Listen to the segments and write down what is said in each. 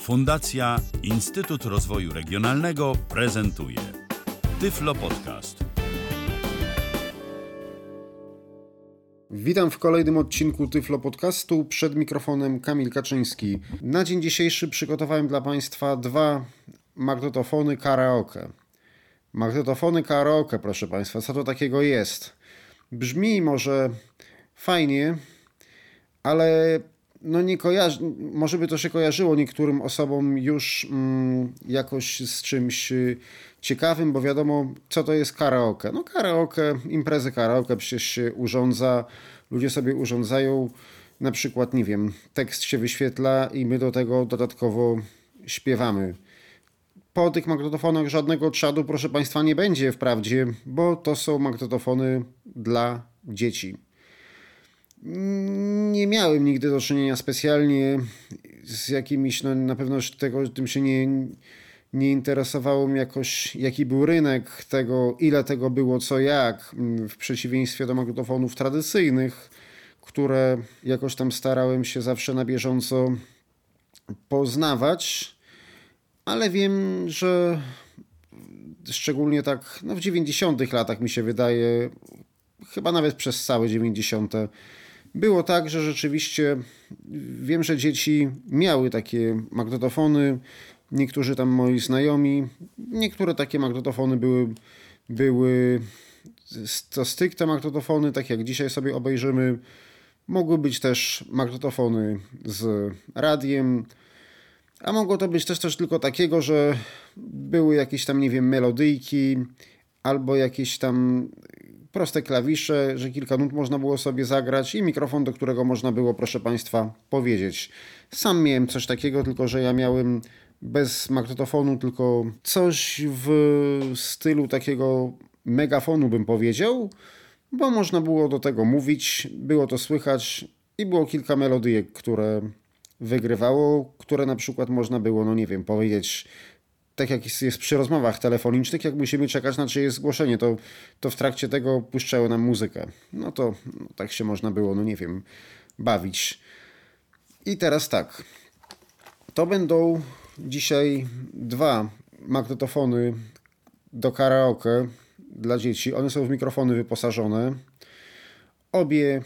Fundacja Instytut Rozwoju Regionalnego prezentuje Tyflo Podcast. Witam w kolejnym odcinku Tyflo Podcastu. Przed mikrofonem Kamil Kaczyński. Na dzień dzisiejszy przygotowałem dla Państwa dwa magnetofony karaoke. Magnetofony karaoke, proszę Państwa, co to takiego jest? Brzmi może fajnie, ale no nie kojarzy, może by to się kojarzyło niektórym osobom już mm, jakoś z czymś y, ciekawym, bo wiadomo, co to jest karaoke. No karaoke, imprezy karaoke przecież się urządza, ludzie sobie urządzają, na przykład, nie wiem, tekst się wyświetla i my do tego dodatkowo śpiewamy. Po tych magnetofonach żadnego czadu, proszę Państwa, nie będzie wprawdzie, bo to są magnetofony dla dzieci. Nie miałem nigdy do czynienia specjalnie z jakimiś, no na pewno tego, tym się nie, nie interesowało mnie jakoś, jaki był rynek tego, ile tego było, co jak, w przeciwieństwie do magnetofonów tradycyjnych, które jakoś tam starałem się zawsze na bieżąco poznawać, ale wiem, że szczególnie tak no w 90 latach mi się wydaje, chyba nawet przez całe 90 było tak, że rzeczywiście wiem, że dzieci miały takie magnetofony, niektórzy tam moi znajomi, niektóre takie magnetofony były, były to stricte magnetofony, tak jak dzisiaj sobie obejrzymy. Mogły być też magnetofony z radiem, a mogło to być też coś tylko takiego, że były jakieś tam, nie wiem, melodyjki albo jakieś tam proste klawisze, że kilka nut można było sobie zagrać i mikrofon, do którego można było, proszę Państwa, powiedzieć. Sam miałem coś takiego, tylko że ja miałem bez magnetofonu, tylko coś w stylu takiego megafonu, bym powiedział, bo można było do tego mówić, było to słychać i było kilka melodyjek, które wygrywało, które na przykład można było, no nie wiem, powiedzieć tak jak jest przy rozmowach telefonicznych, jak musimy czekać na czyjeś zgłoszenie, to, to w trakcie tego puszczały nam muzykę. No to no, tak się można było, no nie wiem, bawić. I teraz tak. To będą dzisiaj dwa magnetofony do karaoke dla dzieci. One są w mikrofony wyposażone. Obie,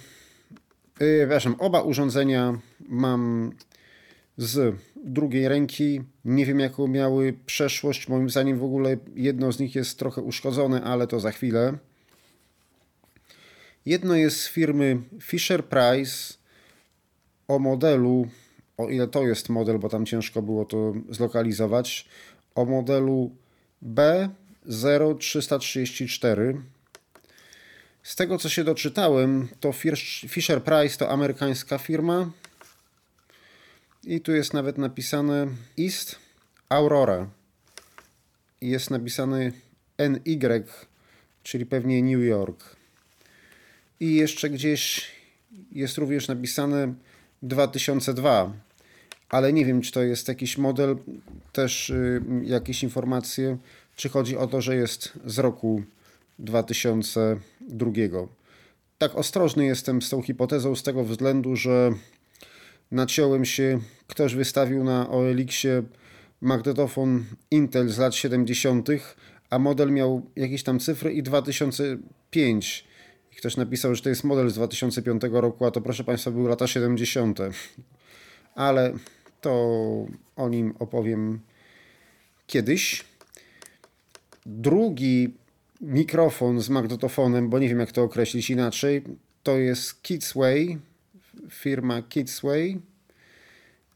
yy, przepraszam, oba urządzenia mam z drugiej ręki. Nie wiem, jaką miały przeszłość. Moim zdaniem w ogóle jedno z nich jest trochę uszkodzone, ale to za chwilę. Jedno jest z firmy Fisher Price o modelu, o ile to jest model, bo tam ciężko było to zlokalizować, o modelu B0334. Z tego co się doczytałem, to Fisher Price to amerykańska firma i tu jest nawet napisane East Aurora. I jest napisane NY, czyli pewnie New York. I jeszcze gdzieś jest również napisane 2002, ale nie wiem, czy to jest jakiś model, też y, jakieś informacje, czy chodzi o to, że jest z roku 2002. Tak ostrożny jestem z tą hipotezą z tego względu, że naciąłem się, ktoś wystawił na OLX-ie magnetofon Intel z lat 70., a model miał jakieś tam cyfry i 2005. I ktoś napisał, że to jest model z 2005 roku, a to proszę Państwa były lata 70. Ale to o nim opowiem kiedyś. Drugi mikrofon z magnetofonem, bo nie wiem jak to określić inaczej, to jest Kidsway firma Kidsway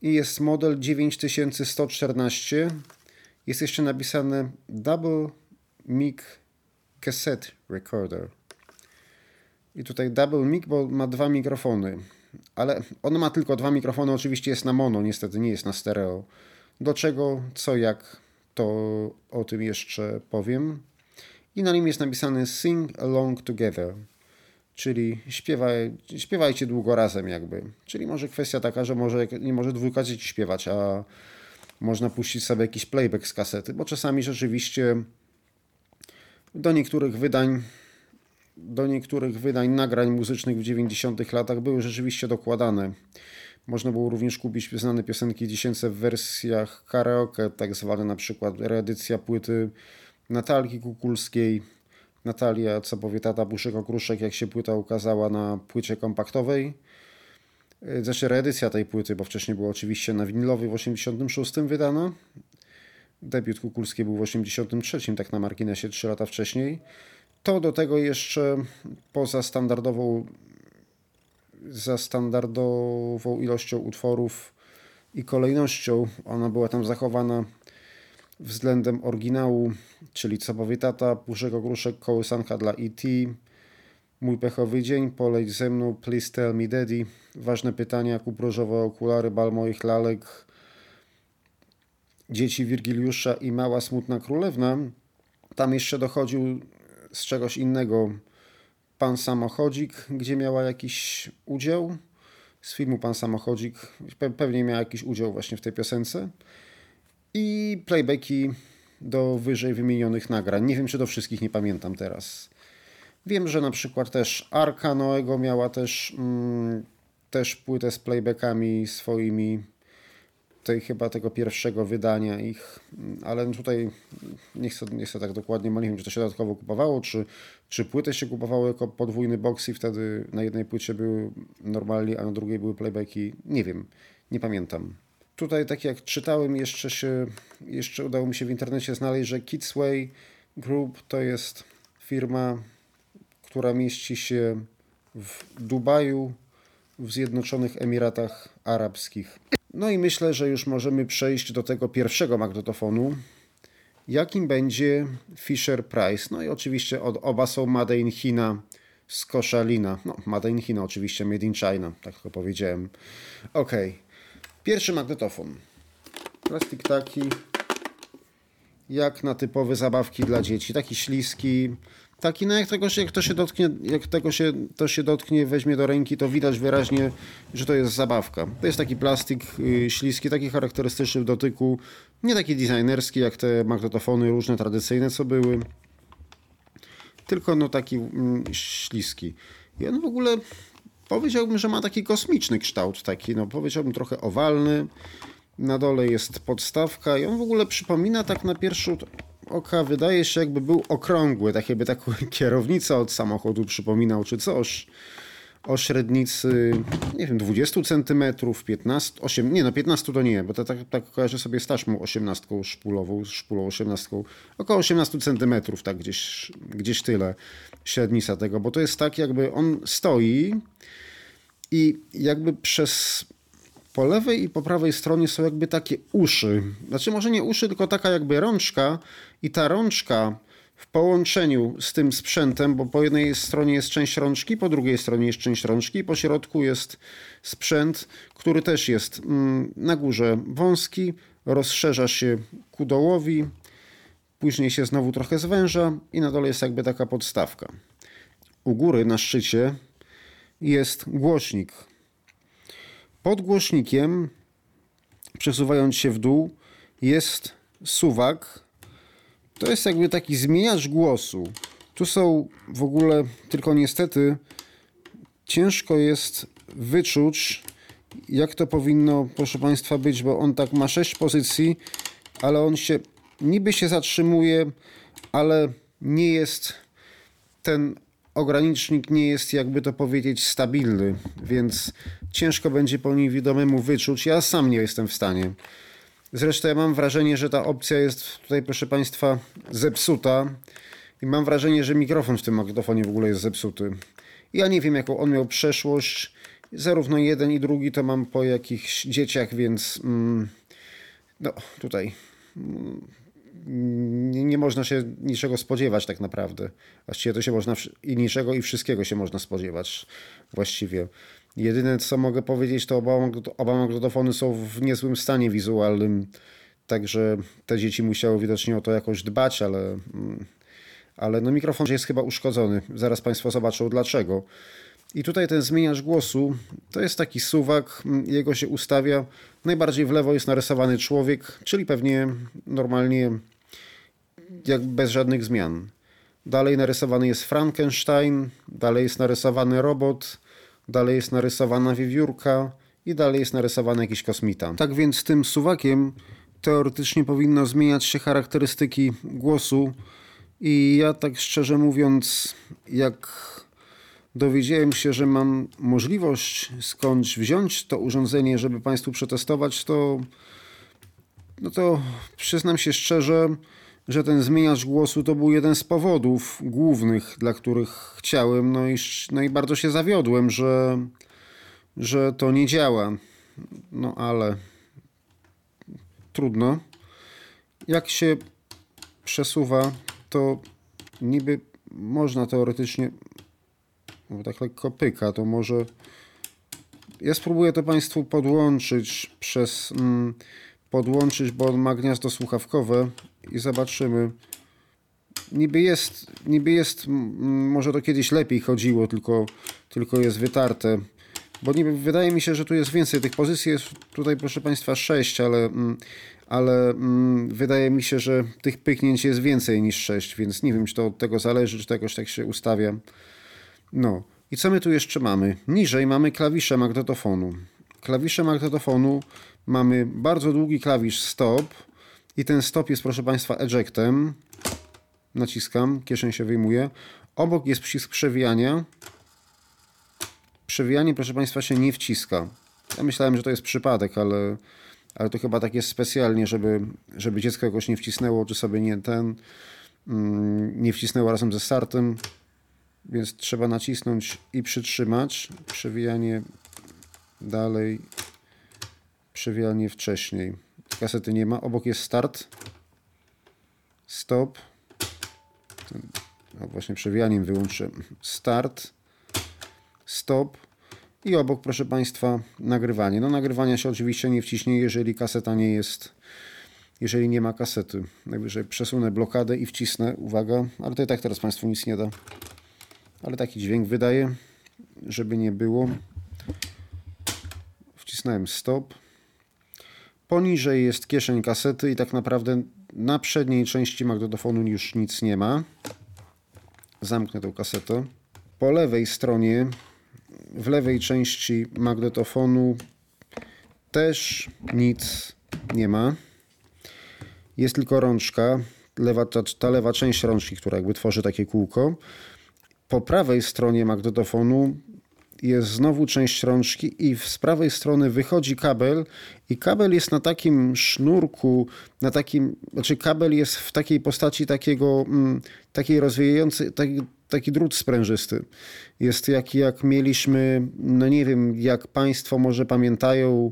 i jest model 9114. Jest jeszcze napisane Double Mic Cassette Recorder. I tutaj Double Mic, bo ma dwa mikrofony. Ale on ma tylko dwa mikrofony, oczywiście jest na mono, niestety nie jest na stereo. Do czego, co, jak, to o tym jeszcze powiem. I na nim jest napisane Sing Along Together czyli śpiewaj, śpiewajcie długo razem jakby. Czyli może kwestia taka, że może nie może dwójka dzieci śpiewać, a można puścić sobie jakiś playback z kasety, bo czasami rzeczywiście do niektórych wydań do niektórych wydań nagrań muzycznych w 90 latach były rzeczywiście dokładane Można było również kupić znane piosenki dziecięce w wersjach karaoke, tak zwane na przykład reedycja płyty Natalki Kukulskiej. Natalia, co powie tata Buszek Okruszek, jak się płyta ukazała na płycie kompaktowej. Znaczy reedycja tej płyty, bo wcześniej była oczywiście na winylowej w 86 wydana. Debiut Kukulskiej był w 83, tak na marginesie 3 lata wcześniej. To do tego jeszcze poza standardową za standardową ilością utworów i kolejnością. Ona była tam zachowana względem oryginału, czyli Co tata, Puszek Ogrószek, Kołysanka dla E.T., Mój pechowy dzień, Poleć ze mną, Please tell me daddy, Ważne pytania, Kuprożowe okulary, Bal moich lalek, Dzieci Wirgiliusza i Mała smutna królewna. Tam jeszcze dochodził z czegoś innego Pan Samochodzik, gdzie miała jakiś udział. Z filmu Pan Samochodzik pewnie miała jakiś udział właśnie w tej piosence. I playbacki do wyżej wymienionych nagrań. Nie wiem, czy do wszystkich nie pamiętam teraz. Wiem, że na przykład też Arka Noego miała też, mm, też płytę z playbackami swoimi tej chyba tego pierwszego wydania ich, ale tutaj nie chcę, nie chcę tak dokładnie, nie wiem, czy to się dodatkowo kupowało, czy, czy płytę się kupowało jako podwójny box i wtedy na jednej płycie były normalnie, a na drugiej były playbacki. Nie wiem, nie pamiętam. Tutaj, tak jak czytałem, jeszcze się, jeszcze udało mi się w internecie znaleźć, że Kidsway Group to jest firma, która mieści się w Dubaju, w Zjednoczonych Emiratach Arabskich. No i myślę, że już możemy przejść do tego pierwszego magnetofonu, jakim będzie Fisher Price. No i oczywiście od, oba są Made in China z Koszalina. No, Made in China oczywiście, Made in China, tak to powiedziałem. Ok, pierwszy magnetofon. Plastik taki, jak na typowe zabawki dla dzieci. Taki śliski, taki, no jak tego się, jak to się dotknie, jak tego się, to się dotknie, weźmie do ręki, to widać wyraźnie, że to jest zabawka. To jest taki plastik yy, śliski, taki charakterystyczny w dotyku, nie taki designerski jak te magnetofony różne, tradycyjne, co były, tylko no taki mm, śliski. I on w ogóle powiedziałbym, że ma taki kosmiczny kształt, taki no powiedziałbym trochę owalny. Na dole jest podstawka i on w ogóle przypomina tak na pierwszy oka wydaje się jakby był okrągły, tak jakby taką kierownicę od samochodu przypominał czy coś. O średnicy, nie wiem, 20 cm, 15, 8, nie no 15 to nie, bo to tak, tak kojarzę sobie z taśmą 18 szpulową, szpulą 18, około 18 cm, tak gdzieś, gdzieś tyle średnica tego, bo to jest tak jakby on stoi i jakby przez po lewej i po prawej stronie są jakby takie uszy. Znaczy może nie uszy, tylko taka jakby rączka i ta rączka w połączeniu z tym sprzętem, bo po jednej stronie jest część rączki, po drugiej stronie jest część rączki, po środku jest sprzęt, który też jest mm, na górze wąski, rozszerza się ku dołowi, później się znowu trochę zwęża i na dole jest jakby taka podstawka. U góry na szczycie jest głośnik pod głośnikiem, przesuwając się w dół, jest suwak. To jest jakby taki zmieniacz głosu. Tu są w ogóle, tylko niestety ciężko jest wyczuć, jak to powinno, proszę Państwa, być, bo on tak ma sześć pozycji, ale on się niby się zatrzymuje, ale nie jest ten ogranicznik nie jest, jakby to powiedzieć, stabilny, więc ciężko będzie po nim widomemu wyczuć. Ja sam nie jestem w stanie. Zresztą ja mam wrażenie, że ta opcja jest tutaj, proszę Państwa, zepsuta i mam wrażenie, że mikrofon w tym magnetofonie w ogóle jest zepsuty. Ja nie wiem, jaką on miał przeszłość. Zarówno jeden i drugi to mam po jakichś dzieciach, więc mm, no tutaj mm, nie, nie, można się niczego spodziewać tak naprawdę. Właściwie to się można i niczego i wszystkiego się można spodziewać właściwie. Jedyne co mogę powiedzieć to oba, magnetofony są w niezłym stanie wizualnym, także te dzieci musiały widocznie o to jakoś dbać, ale, mm, ale no mikrofon jest chyba uszkodzony. Zaraz Państwo zobaczą dlaczego. I tutaj ten zmieniacz głosu to jest taki suwak, mm, jego się ustawia. Najbardziej w lewo jest narysowany człowiek, czyli pewnie normalnie jak bez żadnych zmian. Dalej narysowany jest Frankenstein, dalej jest narysowany robot, dalej jest narysowana wiewiórka i dalej jest narysowany jakiś kosmita. Tak więc tym suwakiem teoretycznie powinno zmieniać się charakterystyki głosu i ja tak szczerze mówiąc, jak dowiedziałem się, że mam możliwość skądś wziąć to urządzenie, żeby Państwu przetestować, to no to przyznam się szczerze, że ten zmieniacz głosu to był jeden z powodów głównych, dla których chciałem, no i, no i bardzo się zawiodłem, że, że to nie działa. No ale trudno. Jak się przesuwa, to niby można teoretycznie, bo tak lekko pyka, to może ja spróbuję to Państwu podłączyć przez mm, podłączyć, bo on ma gniazdo słuchawkowe i zobaczymy. Niby jest, niby jest, może to kiedyś lepiej chodziło, tylko, tylko jest wytarte. Bo niby wydaje mi się, że tu jest więcej. Tych pozycji jest tutaj, proszę Państwa, 6, ale, ale wydaje mi się, że tych pyknięć jest więcej niż 6, więc nie wiem, czy to od tego zależy, czy to jakoś tak się ustawia. No. I co my tu jeszcze mamy? Niżej mamy klawisze magnetofonu. Klawisze magnetofonu mamy bardzo długi klawisz stop i ten stop jest proszę Państwa ejectem. Naciskam, kieszeń się wyjmuje. Obok jest przycisk przewijania. Przewijanie proszę Państwa się nie wciska. Ja myślałem, że to jest przypadek, ale, ale to chyba tak jest specjalnie, żeby, żeby dziecko jakoś nie wcisnęło, czy sobie nie ten mm, nie wcisnęło razem ze startem. Więc trzeba nacisnąć i przytrzymać. Przewijanie dalej przewijanie wcześniej. Kasety nie ma. Obok jest start. Stop. No właśnie przewijaniem wyłączę. Start. Stop. I obok, proszę Państwa, nagrywanie. No nagrywania się oczywiście nie wciśnie, jeżeli kaseta nie jest, jeżeli nie ma kasety. Najwyżej przesunę blokadę i wcisnę. Uwaga, ale to i tak teraz Państwu nic nie da. Ale taki dźwięk wydaje, żeby nie było. Wcisnąłem stop. Poniżej jest kieszeń kasety i tak naprawdę na przedniej części magnetofonu już nic nie ma. Zamknę tę kasetę. Po lewej stronie, w lewej części magnetofonu też nic nie ma. Jest tylko rączka, lewa, ta, ta lewa część rączki, która jakby tworzy takie kółko. Po prawej stronie magnetofonu jest znowu część rączki i z prawej strony wychodzi kabel i kabel jest na takim sznurku, na takim, znaczy kabel jest w takiej postaci takiego, mm, takiej rozwijającej, taki, taki drut sprężysty. Jest jak, jak mieliśmy, no nie wiem, jak Państwo może pamiętają,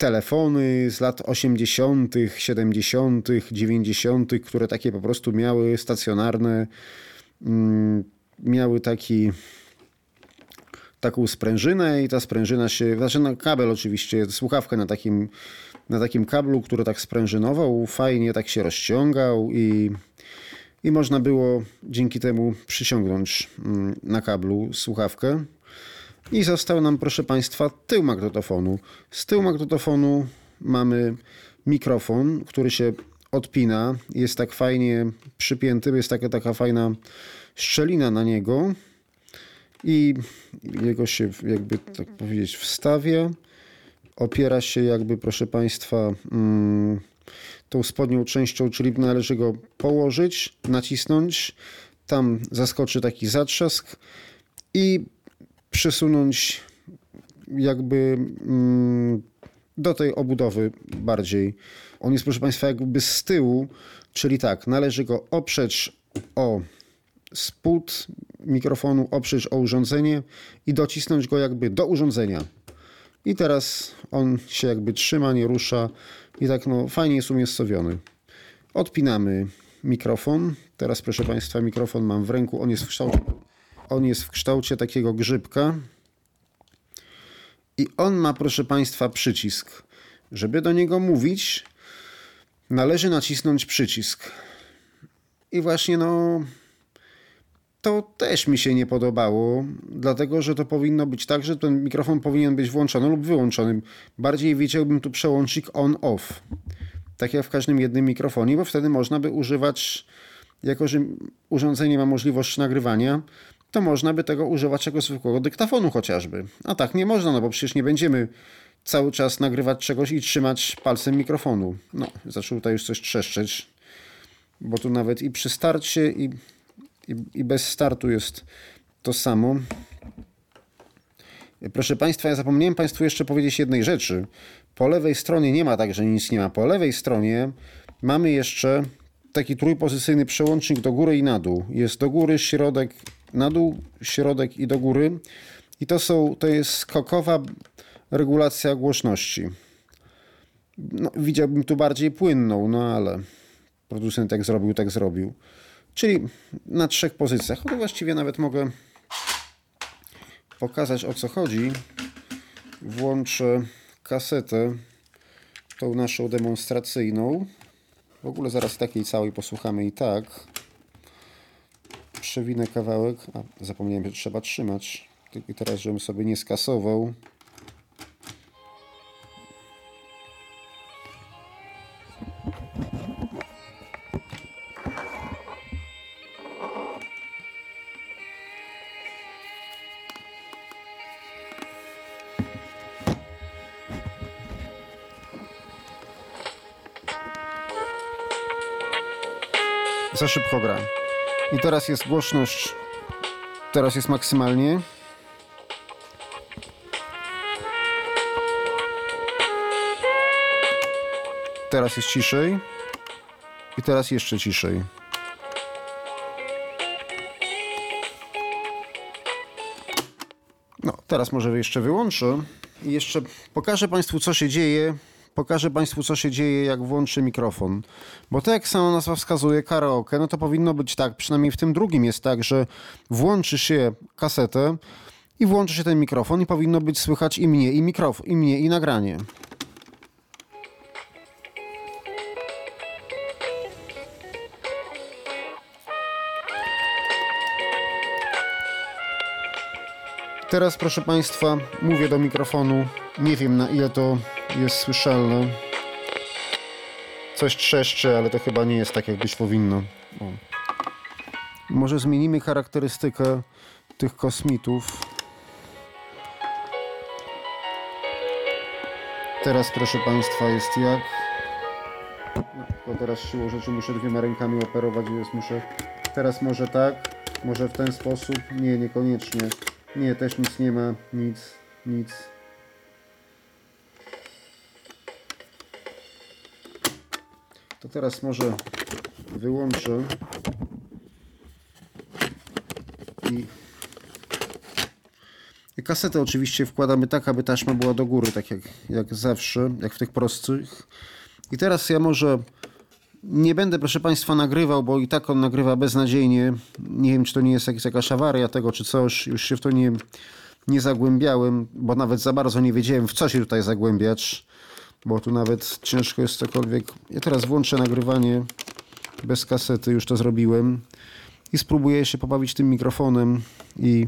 telefony z lat 80., 70., 90., które takie po prostu miały stacjonarne, mm, miały taki taką sprężynę i ta sprężyna się, znaczy na kabel oczywiście, słuchawkę na takim, na takim kablu, który tak sprężynował, fajnie tak się rozciągał i, i można było dzięki temu przyciągnąć mm, na kablu słuchawkę. I został nam, proszę Państwa, tył magnetofonu. Z tyłu magnetofonu mamy mikrofon, który się odpina. Jest tak fajnie przypięty, jest taka, taka fajna szczelina na niego i jego się jakby tak powiedzieć wstawia, opiera się jakby proszę Państwa mm, tą spodnią częścią, czyli należy go położyć, nacisnąć, tam zaskoczy taki zatrzask i przesunąć jakby mm, do tej obudowy bardziej. On jest proszę Państwa jakby z tyłu, czyli tak, należy go oprzeć o spód mikrofonu, oprzeć o urządzenie i docisnąć go jakby do urządzenia. I teraz on się jakby trzyma, nie rusza i tak no fajnie jest umiejscowiony. Odpinamy mikrofon. Teraz proszę Państwa mikrofon mam w ręku. On jest w kształcie, on jest w kształcie takiego grzybka. I on ma proszę Państwa przycisk. Żeby do niego mówić należy nacisnąć przycisk. I właśnie no to też mi się nie podobało, dlatego że to powinno być tak, że ten mikrofon powinien być włączony lub wyłączony. Bardziej widziałbym tu przełącznik on-off, tak jak w każdym jednym mikrofonie, bo wtedy można by używać, jako że urządzenie ma możliwość nagrywania, to można by tego używać jako zwykłego dyktafonu chociażby. A tak nie można, no bo przecież nie będziemy cały czas nagrywać czegoś i trzymać palcem mikrofonu. No, zaczął tutaj już coś trzeszczeć, bo tu nawet i przy starcie, i, i, i bez startu jest to samo. Proszę Państwa, ja zapomniałem Państwu jeszcze powiedzieć jednej rzeczy. Po lewej stronie nie ma tak, że nic nie ma. Po lewej stronie mamy jeszcze taki trójpozycyjny przełącznik do góry i na dół. Jest do góry, środek, na dół, środek i do góry. I to są, to jest skokowa regulacja głośności. No, widziałbym tu bardziej płynną, no ale producent jak zrobił, tak zrobił. Czyli na trzech pozycjach. No właściwie nawet mogę pokazać o co chodzi. Włączę kasetę, tą naszą demonstracyjną. W ogóle zaraz takiej całej posłuchamy i tak. Przewinę kawałek. A, zapomniałem, że trzeba trzymać. I teraz, żebym sobie nie skasował. Za szybko gra. I teraz jest głośność. Teraz jest maksymalnie. Teraz jest ciszej. I teraz jeszcze ciszej. No, teraz może jeszcze wyłączę. I jeszcze pokażę Państwu, co się dzieje. Pokażę Państwu, co się dzieje, jak włączy mikrofon. Bo tak jak sama nazwa wskazuje, karaoke, no to powinno być tak, przynajmniej w tym drugim jest tak, że włączy się kasetę i włączy się ten mikrofon i powinno być słychać i mnie, i mikrofon, i mnie, i nagranie. Teraz, proszę Państwa, mówię do mikrofonu. Nie wiem na ile to jest słyszalne. Coś trzeszczy, ale to chyba nie jest tak, jak być powinno. O. Może zmienimy charakterystykę tych kosmitów. Teraz, proszę Państwa, jest jak. No, to teraz siłą rzeczy muszę dwiema rękami operować, więc muszę. Teraz może tak, może w ten sposób. Nie, niekoniecznie. Nie, też nic nie ma. Nic, nic. To teraz może wyłączę i kasetę oczywiście wkładamy tak, aby taśma była do góry, tak jak, jak zawsze, jak w tych prostych. I teraz ja może nie będę, proszę Państwa, nagrywał, bo i tak on nagrywa beznadziejnie. Nie wiem, czy to nie jest jakaś, jakaś awaria tego, czy coś. Już się w to nie, nie zagłębiałem, bo nawet za bardzo nie wiedziałem, w co się tutaj zagłębiać. Bo tu nawet ciężko jest cokolwiek. Ja teraz włączę nagrywanie bez kasety, już to zrobiłem. I spróbuję się pobawić tym mikrofonem i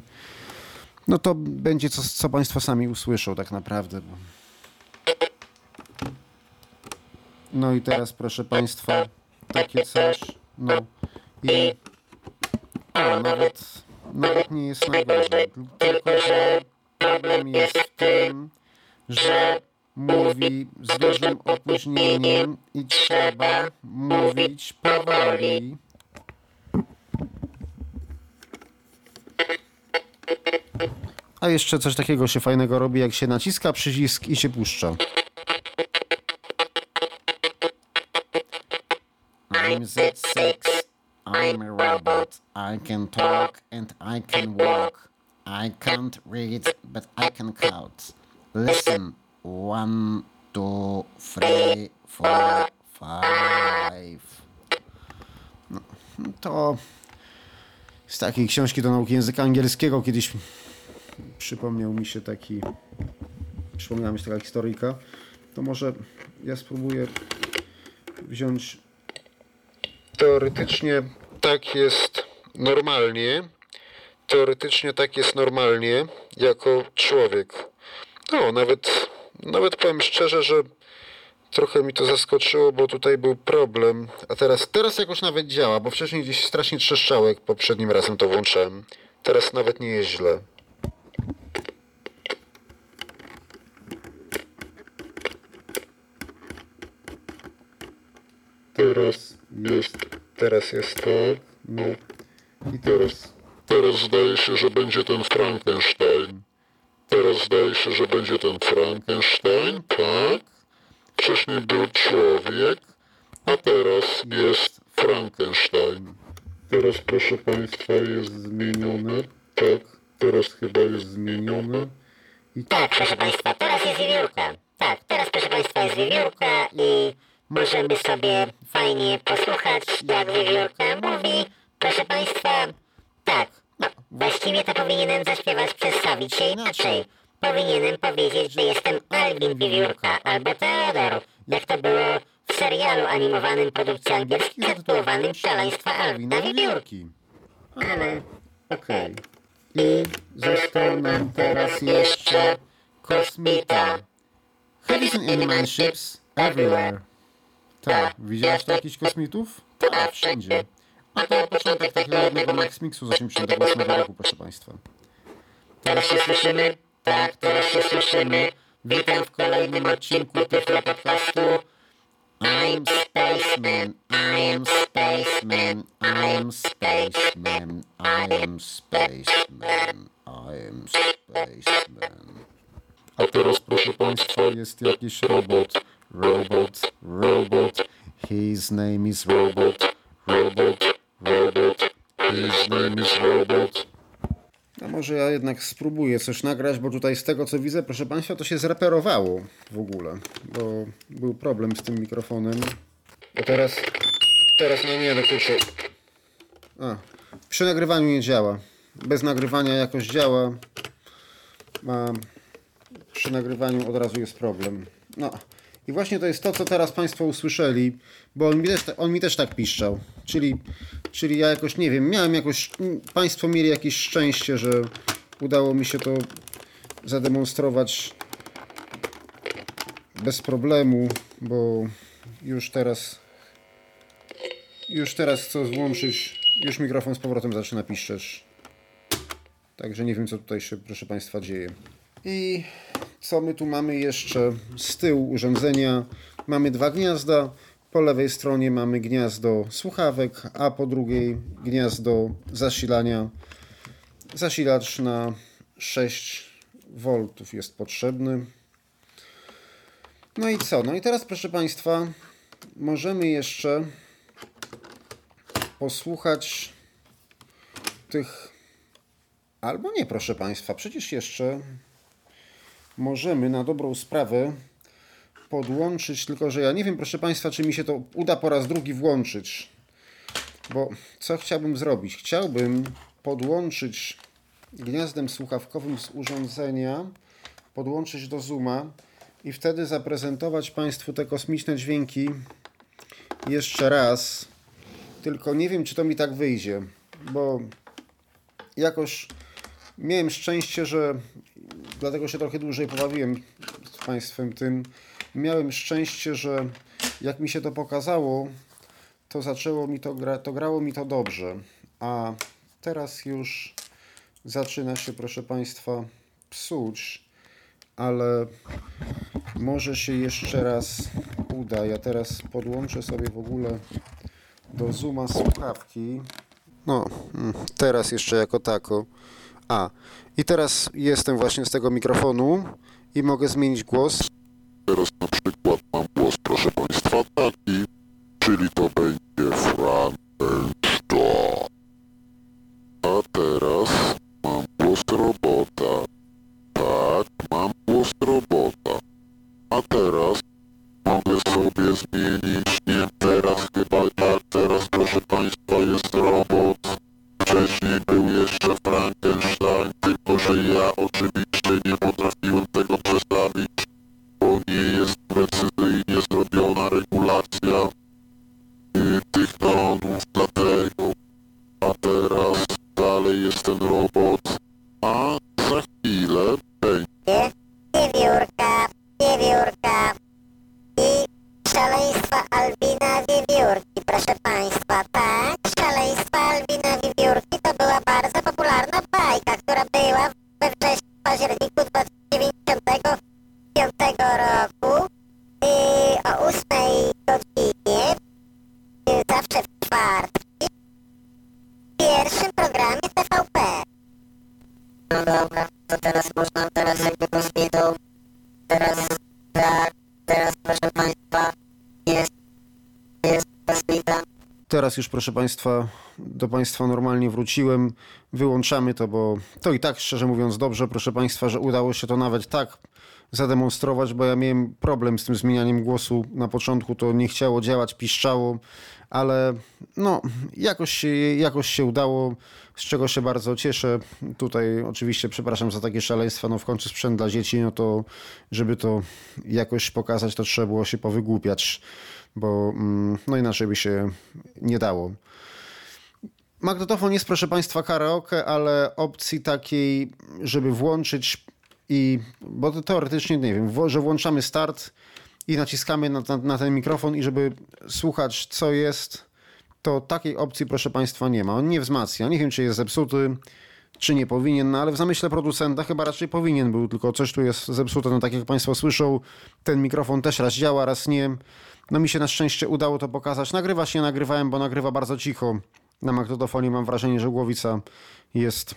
no to będzie co, co Państwo sami usłyszą tak naprawdę. No i teraz proszę Państwa, takie coś. No i o, nawet, nawet nie jest najgorzej. Tylko, że problem jest w tym, że mówi z dużym opóźnieniem i trzeba mówić powoli. A jeszcze coś takiego się fajnego robi, jak się naciska przycisk i się puszcza. I'm Z6. I'm a robot. I can talk and I can walk. I can't read, but I can count. Listen. One, two, three, four, five. No, to z takiej książki do nauki języka angielskiego kiedyś przypomniał mi się taki przypomniała mi się taka historyjka. To może ja spróbuję wziąć teoretycznie tak jest normalnie. Teoretycznie tak jest normalnie jako człowiek. No, nawet, nawet powiem szczerze, że trochę mi to zaskoczyło, bo tutaj był problem. A teraz, teraz jakoś nawet działa, bo wcześniej gdzieś strasznie trzeszczało, jak poprzednim razem to włączałem. Teraz nawet nie jest źle. Teraz jest, teraz jest to, no i teraz, teraz zdaje się, że będzie ten Frankenstein. Teraz zdaje się, że będzie ten Frankenstein, tak? Wcześniej był człowiek, a teraz jest Frankenstein. teraz proszę Państwa jest zmienione, tak, teraz chyba jest zmienione i Tak, proszę Państwa, teraz jest wiewiórka. Tak, teraz proszę Państwa jest wiewiórka i możemy sobie fajnie posłuchać, jak wiewiórka mówi. Proszę Państwa, właściwie to powinienem zaśpiewać, przedstawić się inaczej. Powinienem powiedzieć, że jestem Alvin Wiewiórka albo Teodor, jak to było w serialu animowanym produkcji angielskiej zatytułowanym Szaleństwa Alvina Wiewiórki. Ale okej. I został nam teraz jeszcze kosmita. Heavies and Animal Ships everywhere. Tak, widziałeś to jakichś kosmitów? Tak, wszędzie. A to początek takiego jednego Max Mixu z 88 roku, proszę Państwa. Teraz się słyszymy? Tak, teraz się słyszymy. Witam w kolejnym odcinku Tyflo Podcastu. I'm Spaceman, I am Spaceman, I am Spaceman, I am Spaceman, I am Spaceman. A teraz, proszę Państwa, Jest jakiś robot, robot, robot. His name is robot, robot, robot. his name is Robot. A może ja jednak spróbuję coś nagrać, bo tutaj z tego co widzę, proszę Państwa, to się zreperowało w ogóle, bo był problem z tym mikrofonem. A teraz, teraz no nie, no kurczę. A, przy nagrywaniu nie działa. Bez nagrywania jakoś działa. A przy nagrywaniu od razu jest problem. No i właśnie to jest to, co teraz Państwo usłyszeli, bo on mi też, on mi też tak piszczał. Czyli, czyli ja jakoś, nie wiem, miałem jakoś, Państwo mieli jakieś szczęście, że udało mi się to zademonstrować bez problemu, bo już teraz już teraz chcę włączyć, już mikrofon z powrotem zaczyna piszczeć. Także nie wiem, co tutaj się, proszę Państwa, dzieje. I co my tu mamy jeszcze z tyłu urządzenia? Mamy dwa gniazda. Po lewej stronie mamy gniazdo słuchawek, a po drugiej gniazdo zasilania. Zasilacz na 6 V jest potrzebny. No i co? No i teraz, proszę Państwa, możemy jeszcze posłuchać tych. Albo nie, proszę Państwa, przecież jeszcze możemy na dobrą sprawę podłączyć, tylko że ja nie wiem, proszę Państwa, czy mi się to uda po raz drugi włączyć. Bo co chciałbym zrobić? Chciałbym podłączyć gniazdem słuchawkowym z urządzenia, podłączyć do Zooma i wtedy zaprezentować Państwu te kosmiczne dźwięki jeszcze raz. Tylko nie wiem, czy to mi tak wyjdzie, bo jakoś miałem szczęście, że dlatego się trochę dłużej pobawiłem z Państwem tym. Miałem szczęście, że jak mi się to pokazało, to zaczęło mi to, gra, to grało mi to dobrze. A teraz już zaczyna się, proszę Państwa, psuć, ale może się jeszcze raz uda. Ja teraz podłączę sobie w ogóle do Zooma słuchawki. No, mm, teraz jeszcze jako tako. A, i teraz jestem właśnie z tego mikrofonu i mogę zmienić głos. Czwartki w pierwszym programie TVP. No dobra, to teraz można, teraz jakby go zwiedzą. Teraz, tak, teraz proszę Państwa, jest, jest, witam. Teraz już, proszę Państwa, do Państwa normalnie wróciłem. Wyłączamy to, bo to i tak, szczerze mówiąc, dobrze, proszę Państwa, że udało się to nawet tak zademonstrować, bo ja miałem problem z tym zmienianiem głosu. Na początku to nie chciało działać, piszczało, ale no, jakoś jakoś się udało, z czego się bardzo cieszę. Tutaj oczywiście przepraszam za takie szaleństwa, no w końcu sprzęt dla dzieci, no to żeby to jakoś pokazać, to trzeba było się powygłupiać, bo mm, no inaczej by się nie dało. Magnetofon jest, proszę Państwa, karaoke, ale opcji takiej, żeby włączyć i, bo to teoretycznie, nie wiem, że włączamy start i naciskamy na, na, na, ten mikrofon i żeby słuchać, co jest, to takiej opcji, proszę Państwa, nie ma. On nie wzmacnia. Nie wiem, czy jest zepsuty, czy nie powinien, no ale w zamyśle producenta chyba raczej powinien był, tylko coś tu jest zepsute. No tak jak Państwo słyszą, ten mikrofon też raz działa, raz nie. No mi się na szczęście udało to pokazać. Nagrywać nie nagrywałem, bo nagrywa bardzo cicho. Na magnetofonie mam wrażenie, że głowica jest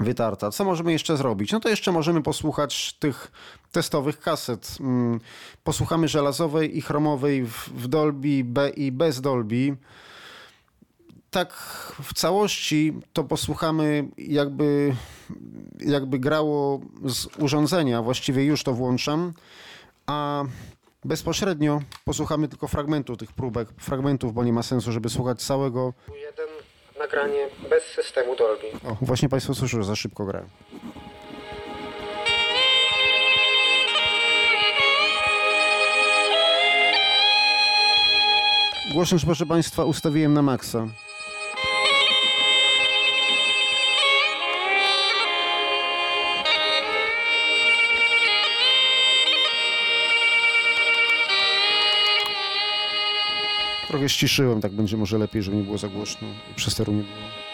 wytarta. Co możemy jeszcze zrobić? No to jeszcze możemy posłuchać tych testowych kaset. Mm, posłuchamy żelazowej i chromowej w Dolby B i bez Dolby. Tak w całości to posłuchamy jakby, jakby grało z urządzenia, właściwie już to włączam, a bezpośrednio posłuchamy tylko fragmentu tych próbek, fragmentów, bo nie ma sensu, żeby słuchać całego. Jeden nagranie bez systemu Dolby. O, właśnie Państwo słyszą, że za szybko gra. Głośność, proszę Państwa, ustawiłem na maksa. Trochę ściszyłem, tak będzie może lepiej, żeby nie było za głośno. Przesteru nie było.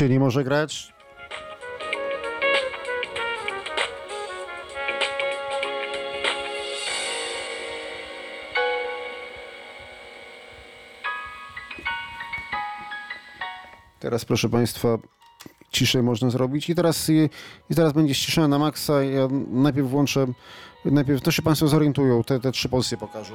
Nie może grać. Teraz proszę Państwa, ciszej można zrobić i teraz, i teraz będzie ściszona na maksa. Ja najpierw włączę, najpierw to się Państwo zorientują, te, te trzy pozycje pokażę.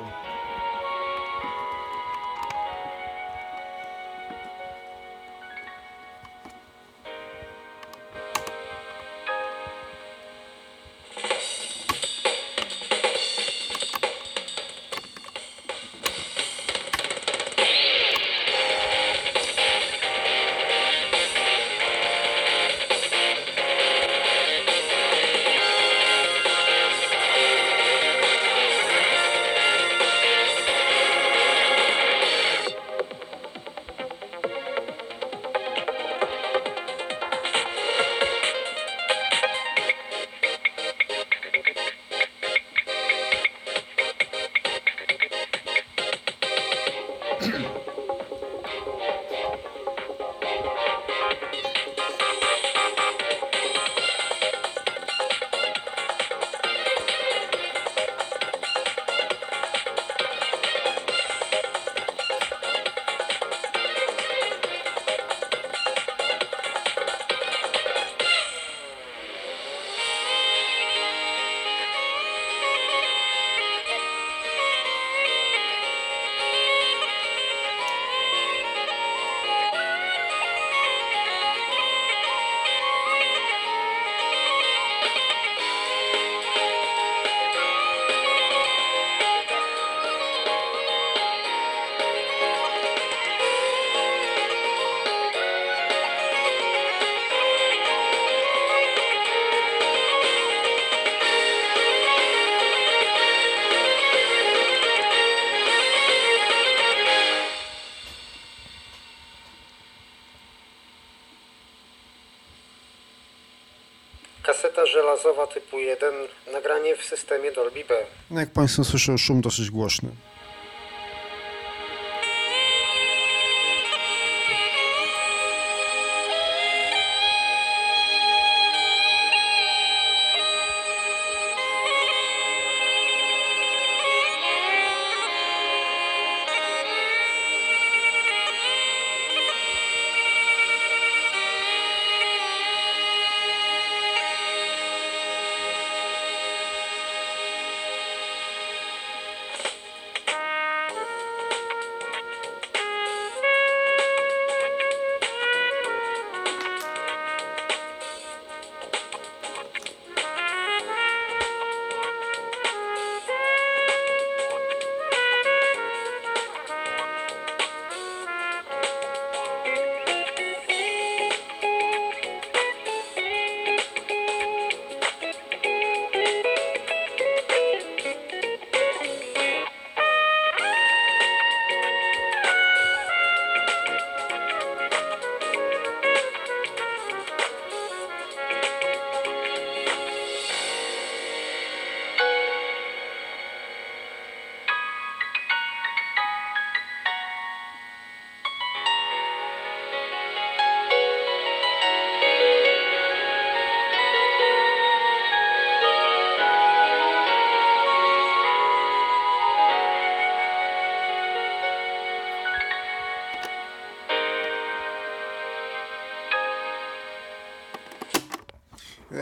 Kaseta żelazowa typu 1, nagranie w systemie Dolby B. No jak Państwo słyszą, szum dosyć głośny.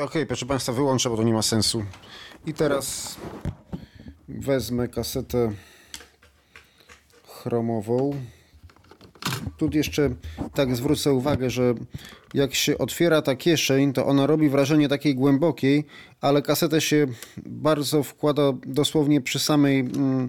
Okay, proszę Państwa, wyłączę, bo to nie ma sensu. I teraz wezmę kasetę chromową. Tu jeszcze tak zwrócę uwagę, że jak się otwiera ta kieszeń, to ona robi wrażenie takiej głębokiej, ale kasetę się bardzo wkłada dosłownie przy samej mm,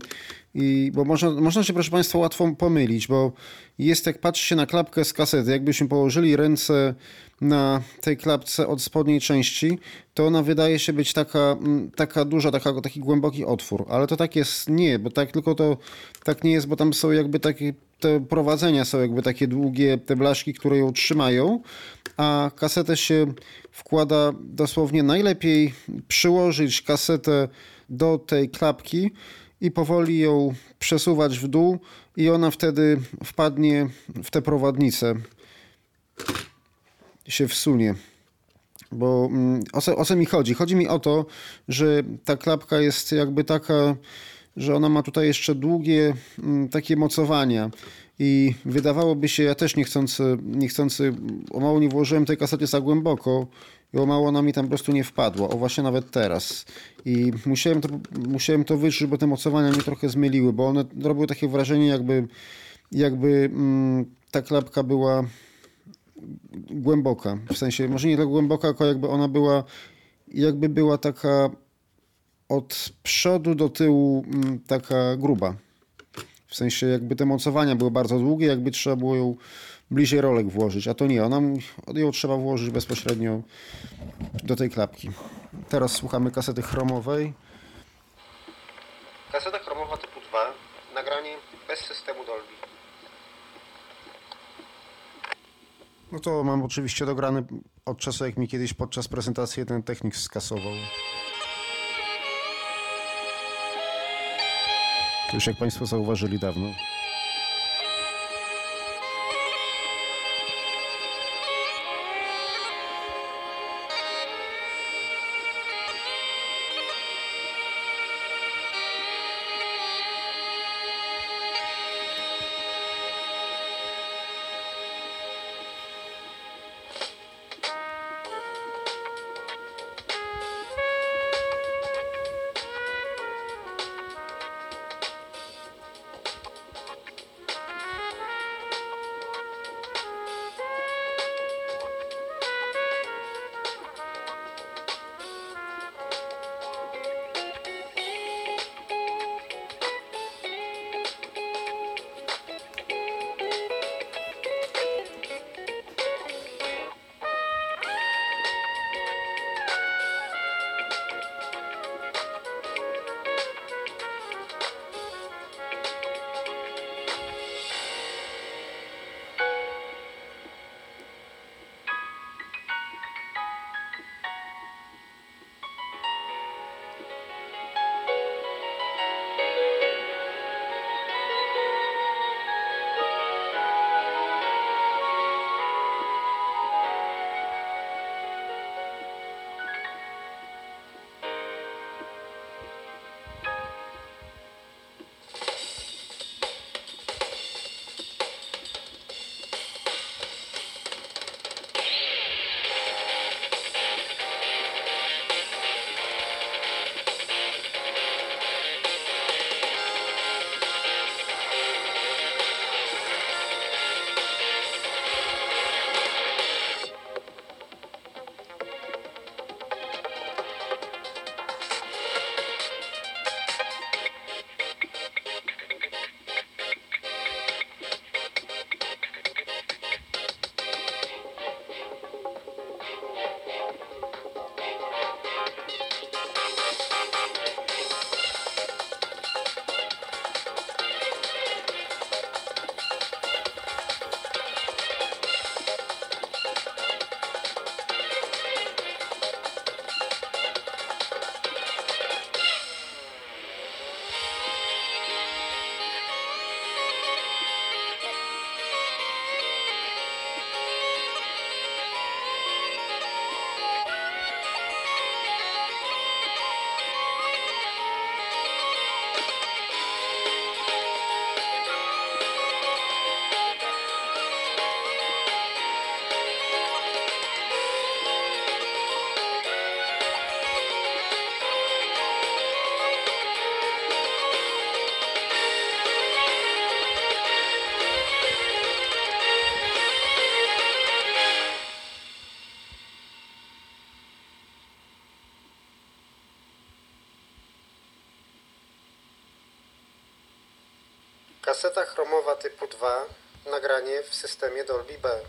i, bo można, można się, proszę Państwa, łatwo pomylić, bo jest, jak patrzy się na klapkę z kasety, jakbyśmy położyli ręce na tej klapce od spodniej części, to ona wydaje się być taka, mm, taka duża, taka, taki głęboki otwór, ale to tak jest nie, bo tak tylko to tak nie jest, bo tam są jakby takie te prowadzenia są jakby takie długie, te blaszki, które ją trzymają, a kasetę się wkłada dosłownie najlepiej przyłożyć kasetę do tej klapki, i powoli ją przesuwać w dół i ona wtedy wpadnie w tę prowadnicę. Się wsunie. Bo mm, o co, o co mi chodzi? Chodzi mi o to, że ta klapka jest jakby taka, że ona ma tutaj jeszcze długie mm, takie mocowania. I wydawałoby się, ja też niechcący, niechcący, o mało nie włożyłem tej kasety za głęboko i mało ona mi tam po prostu nie wpadło. O właśnie nawet teraz. I musiałem to, musiałem to wyczyć, bo te mocowania mnie trochę zmyliły, bo one robiły takie wrażenie, jakby, jakby mm, ta klapka była głęboka. W sensie, może nie tak głęboka, tylko jakby ona była, jakby była taka od przodu do tyłu mm, taka gruba. W sensie jakby te mocowania były bardzo długie, jakby trzeba było ją bliżej rolek włożyć, a to nie, ona, ją trzeba włożyć bezpośrednio do tej klapki. Teraz słuchamy kasety chromowej. Kaseta chromowa typu 2, nagranie bez systemu Dolby. No to mam oczywiście dograny od czasu, jak mi kiedyś podczas prezentacji jeden technik skasował. To już jak Państwo zauważyli dawno. 2, nagranie w systemie Dolby B.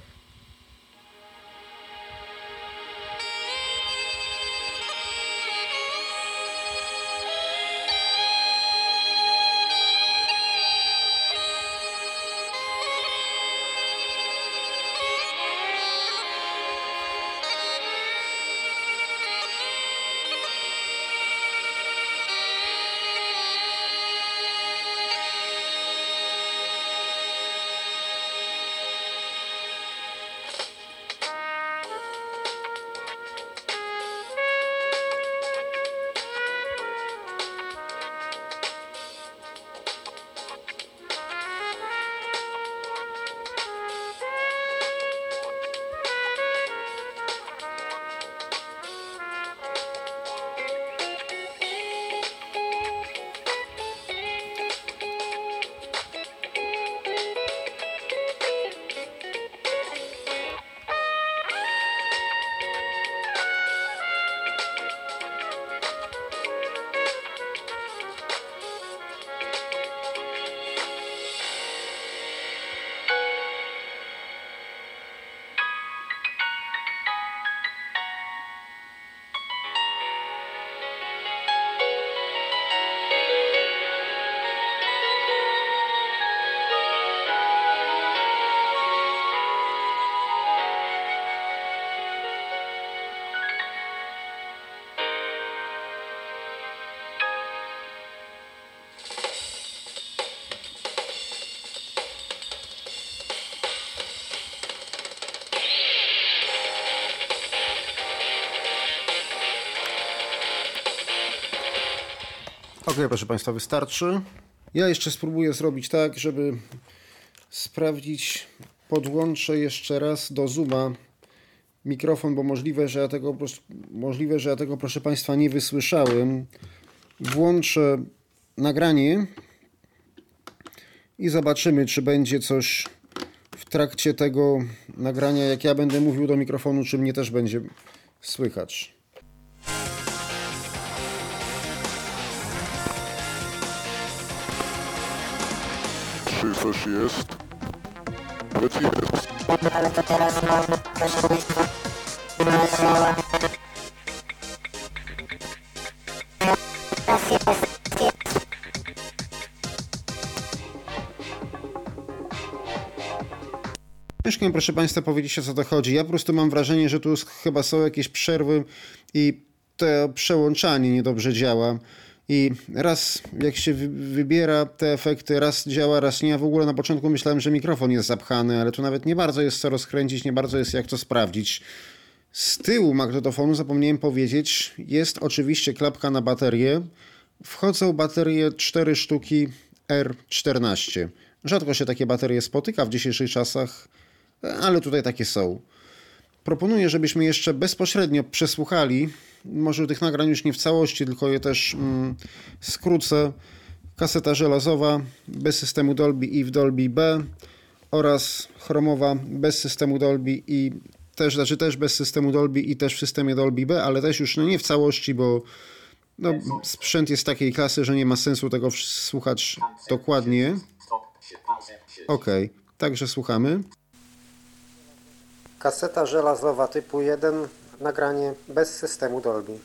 Ok, proszę Państwa, wystarczy. Ja jeszcze spróbuję zrobić tak, żeby sprawdzić. Podłączę jeszcze raz do Zooma mikrofon, bo możliwe, że ja tego, możliwe, że ja tego proszę Państwa nie wysłyszałem. Włączę nagranie i zobaczymy, czy będzie coś w trakcie tego nagrania, jak ja będę mówił do mikrofonu, czy mnie też będzie słychać. Coś jest? Powiedz jest. Ale to teraz mam, proszę Państwa, wyleciała. Teraz jest, jest. Ciężko mi, proszę Państwa, powiedzieć o co to chodzi. Ja po prostu mam wrażenie, że tu chyba są jakieś przerwy i to przełączanie niedobrze działa. I raz jak się wy- wybiera te efekty, raz działa, raz nie. Ja w ogóle na początku myślałem, że mikrofon jest zapchany, ale tu nawet nie bardzo jest co rozkręcić, nie bardzo jest jak to sprawdzić. Z tyłu magnetofonu zapomniałem powiedzieć, jest oczywiście klapka na baterię. Wchodzą baterie 4 sztuki R14. Rzadko się takie baterie spotyka w dzisiejszych czasach, ale tutaj takie są. Proponuję, żebyśmy jeszcze bezpośrednio przesłuchali, może tych nagrań już nie w całości, tylko je też mm, skrócę. Kaseta żelazowa bez systemu Dolby i w Dolby B oraz chromowa bez systemu Dolby i też, znaczy też bez systemu Dolby i też w systemie Dolby B, ale też już no nie w całości, bo no, sprzęt jest takiej klasy, że nie ma sensu tego słuchać dokładnie. Ok, także słuchamy. Kaseta żelazowa typu 1, nagranie bez systemu Dolby.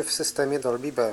W systemie Dolby B.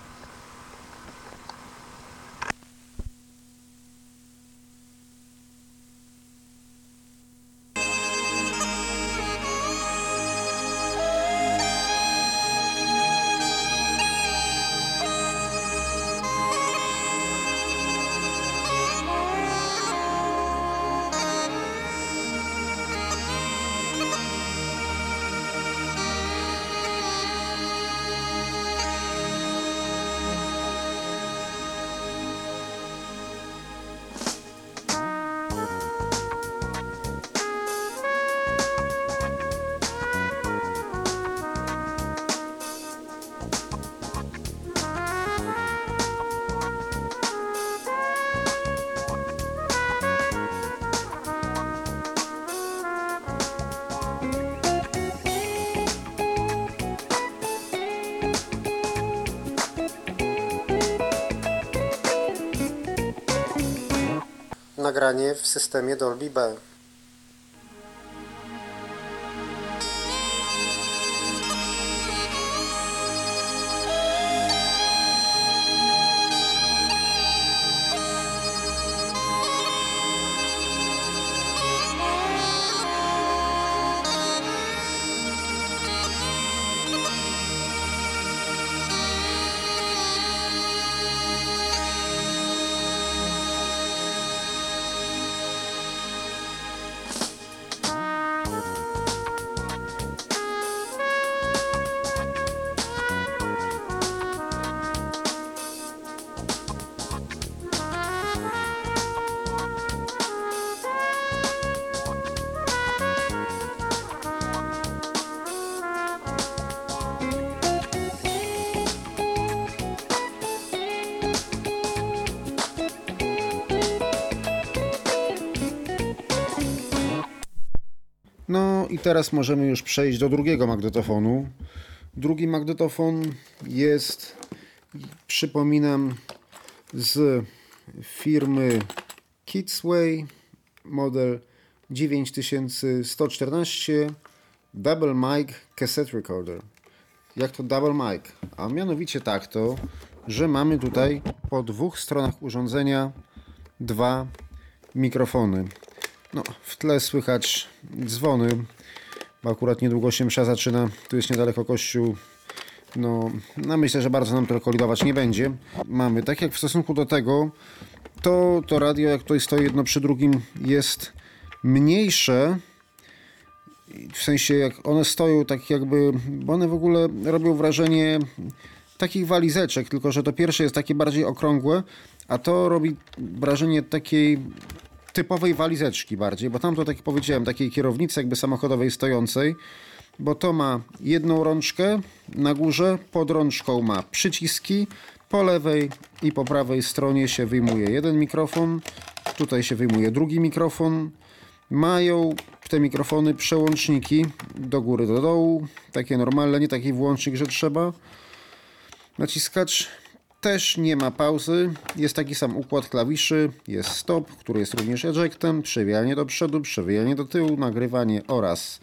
Nagranie w systemie Dolby B. teraz możemy już przejść do drugiego magnetofonu. Drugi magnetofon jest, przypominam, z firmy Kidsway, model 9114 Double Mic Cassette Recorder. Jak to double mic? A mianowicie tak to, że mamy tutaj po dwóch stronach urządzenia dwa mikrofony. No, w tle słychać dzwony, bo akurat niedługo się msza zaczyna. Tu jest niedaleko kościół. No, no myślę, że bardzo nam to kolidować nie będzie. Mamy, tak jak w stosunku do tego, to to radio, jak tutaj stoi jedno przy drugim, jest mniejsze. W sensie, jak one stoją tak jakby, bo one w ogóle robią wrażenie takich walizeczek, tylko że to pierwsze jest takie bardziej okrągłe, a to robi wrażenie takiej typowej walizeczki bardziej, bo tam to tak jak powiedziałem, takiej kierownicy jakby samochodowej stojącej, bo to ma jedną rączkę na górze, pod rączką ma przyciski, po lewej i po prawej stronie się wyjmuje jeden mikrofon, tutaj się wyjmuje drugi mikrofon. Mają te mikrofony przełączniki do góry, do dołu, takie normalne, nie taki włącznik, że trzeba. Naciskacz też nie ma pauzy, jest taki sam układ klawiszy, jest stop, który jest również ejectem, przewijanie do przodu, przewijanie do tyłu, nagrywanie oraz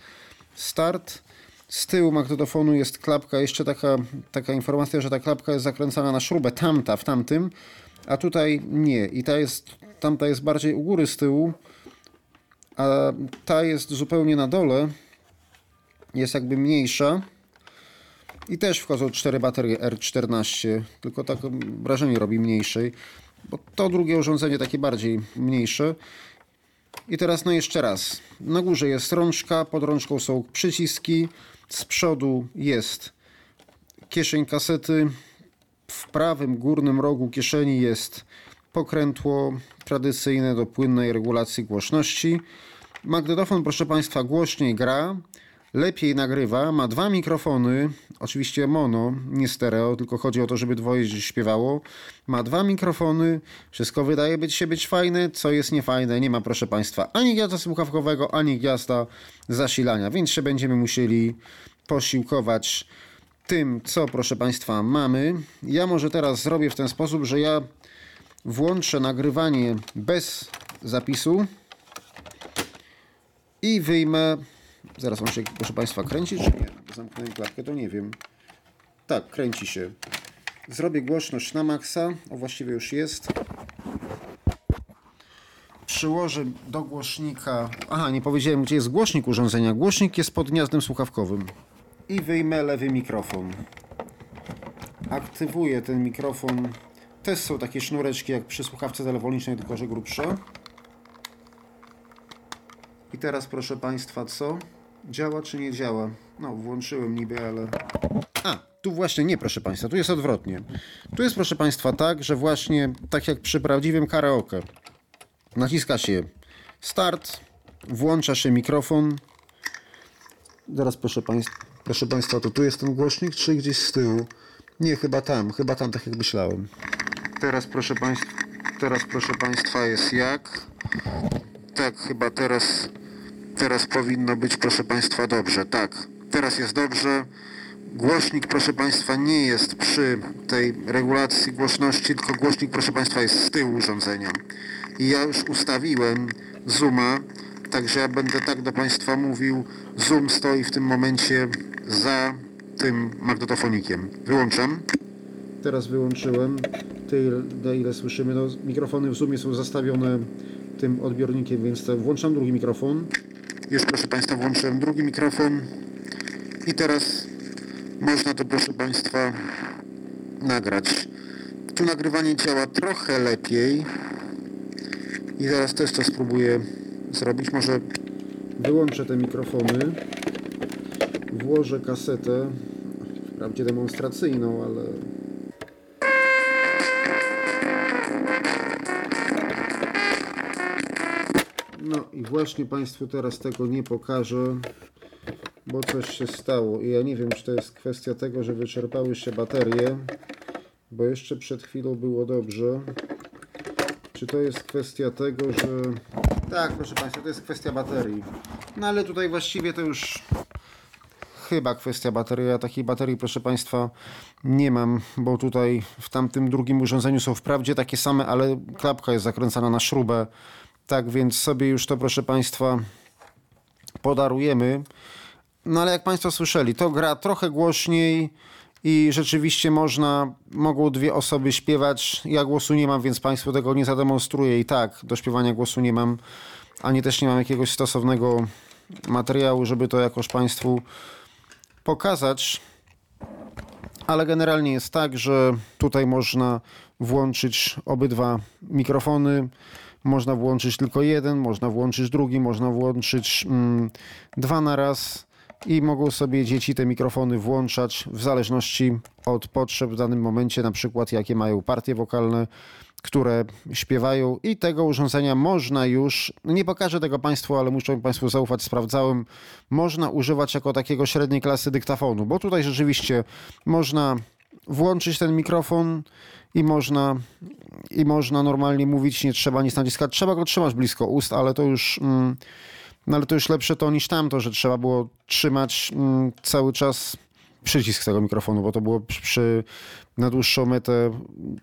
start. Z tyłu magnetofonu jest klapka, jeszcze taka, taka informacja, że ta klapka jest zakręcana na śrubę, tamta w tamtym, a tutaj nie. I ta jest, tamta jest bardziej u góry z tyłu, a ta jest zupełnie na dole, jest jakby mniejsza i też wchodzą cztery baterie R14, tylko tak wrażenie robi mniejszej, bo to drugie urządzenie takie bardziej mniejsze. I teraz no jeszcze raz. Na górze jest rączka, pod rączką są przyciski, z przodu jest kieszeń kasety, w prawym górnym rogu kieszeni jest pokrętło tradycyjne do płynnej regulacji głośności. Magnetofon, proszę Państwa, głośniej gra, lepiej nagrywa, ma dwa mikrofony, oczywiście mono, nie stereo, tylko chodzi o to, żeby dwoje śpiewało. Ma dwa mikrofony, wszystko wydaje być się być fajne, co jest niefajne, nie ma proszę Państwa ani gniazda słuchawkowego, ani gniazda zasilania, więc się będziemy musieli posiłkować tym, co proszę Państwa mamy. Ja może teraz zrobię w ten sposób, że ja włączę nagrywanie bez zapisu i wyjmę. Zaraz on się, proszę Państwa, kręci czy nie? Zamknąłem klapkę, to nie wiem. Tak, kręci się. Zrobię głośność na maksa. O, właściwie już jest. Przyłożę do głośnika. Aha, nie powiedziałem, gdzie jest głośnik urządzenia. Głośnik jest pod gniazdem słuchawkowym. I wyjmę lewy mikrofon. Aktywuję ten mikrofon. Też są takie sznureczki jak przy słuchawce telefonicznej, tylko że grubsze. I teraz proszę Państwa, co? Działa czy nie działa? No, włączyłem niby, ale... A, tu właśnie nie, proszę Państwa, tu jest odwrotnie. Tu jest, proszę Państwa, tak, że właśnie tak jak przy prawdziwym karaoke. Naciska się start, włącza się mikrofon. Teraz proszę Państwa, proszę Państwa, to tu jest ten głośnik, czy gdzieś z tyłu? Nie, chyba tam, chyba tam, tak jak myślałem. Teraz proszę Państwa, teraz proszę Państwa jest jak? Tak, chyba teraz, teraz powinno być, proszę Państwa, dobrze. Tak, teraz jest dobrze. Głośnik, proszę Państwa, nie jest przy tej regulacji głośności, tylko głośnik, proszę Państwa, jest z tyłu urządzenia. I ja już ustawiłem zooma, także ja będę tak do Państwa mówił. Zoom stoi w tym momencie za tym magnetofonikiem. Wyłączam. Teraz wyłączyłem. Tyle, ile słyszymy. No, mikrofony w Zoomie są zastawione tym odbiornikiem, więc włączam drugi mikrofon. Już proszę Państwa włączyłem drugi mikrofon i teraz można to proszę Państwa nagrać. Tu nagrywanie działa trochę lepiej i zaraz też to spróbuję zrobić. Może wyłączę te mikrofony, włożę kasetę, wprawdzie demonstracyjną, ale No i właśnie Państwu teraz tego nie pokażę, bo coś się stało. I ja nie wiem, czy to jest kwestia tego, że wyczerpały się baterie, bo jeszcze przed chwilą było dobrze. Czy to jest kwestia tego, że... Tak, proszę Państwa, to jest kwestia baterii. No ale tutaj właściwie to już chyba kwestia baterii. Ja takiej baterii, proszę Państwa, nie mam, bo tutaj w tamtym drugim urządzeniu są wprawdzie takie same, ale klapka jest zakręcana na śrubę. Tak więc sobie już to, proszę Państwa, podarujemy. No ale jak Państwo słyszeli, to gra trochę głośniej i rzeczywiście można, mogą dwie osoby śpiewać. Ja głosu nie mam, więc Państwu tego nie zademonstruję. I tak, do śpiewania głosu nie mam, ani też nie mam jakiegoś stosownego materiału, żeby to jakoś Państwu pokazać. Ale generalnie jest tak, że tutaj można włączyć obydwa mikrofony. Można włączyć tylko jeden, można włączyć drugi, można włączyć mm, dwa na raz i mogą sobie dzieci te mikrofony włączać w zależności od potrzeb w danym momencie, na przykład jakie mają partie wokalne, które śpiewają i tego urządzenia można już, no nie pokażę tego Państwu, ale muszą Państwu zaufać, sprawdzałem, można używać jako takiego średniej klasy dyktafonu, bo tutaj rzeczywiście można włączyć ten mikrofon i można, i można normalnie mówić, nie trzeba nic naciskać. Trzeba go trzymać blisko ust, ale to już, mm, no ale to już lepsze to niż tamto, że trzeba było trzymać mm, cały czas przycisk tego mikrofonu, bo to było przy, przy na dłuższą metę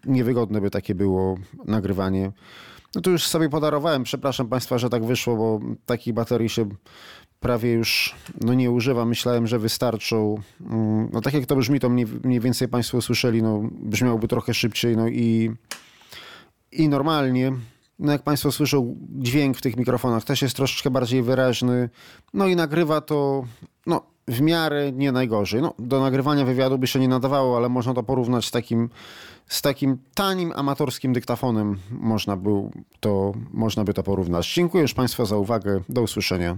niewygodne by takie było nagrywanie. No to już sobie podarowałem. Przepraszam Państwa, że tak wyszło, bo takich baterii się prawie już no, nie używam. Myślałem, że wystarczą. Mm, no tak jak to brzmi, to mniej, mniej więcej Państwo usłyszeli, no brzmiałoby trochę szybciej, no i, i normalnie. No jak Państwo słyszą, dźwięk w tych mikrofonach też jest troszeczkę bardziej wyraźny. No i nagrywa to no, w miarę nie najgorzej. No, do nagrywania wywiadu by się nie nadawało, ale można to porównać z takim, z takim tanim, amatorskim dyktafonem. Można, był to, można by to porównać. Dziękuję już Państwu za uwagę. Do usłyszenia.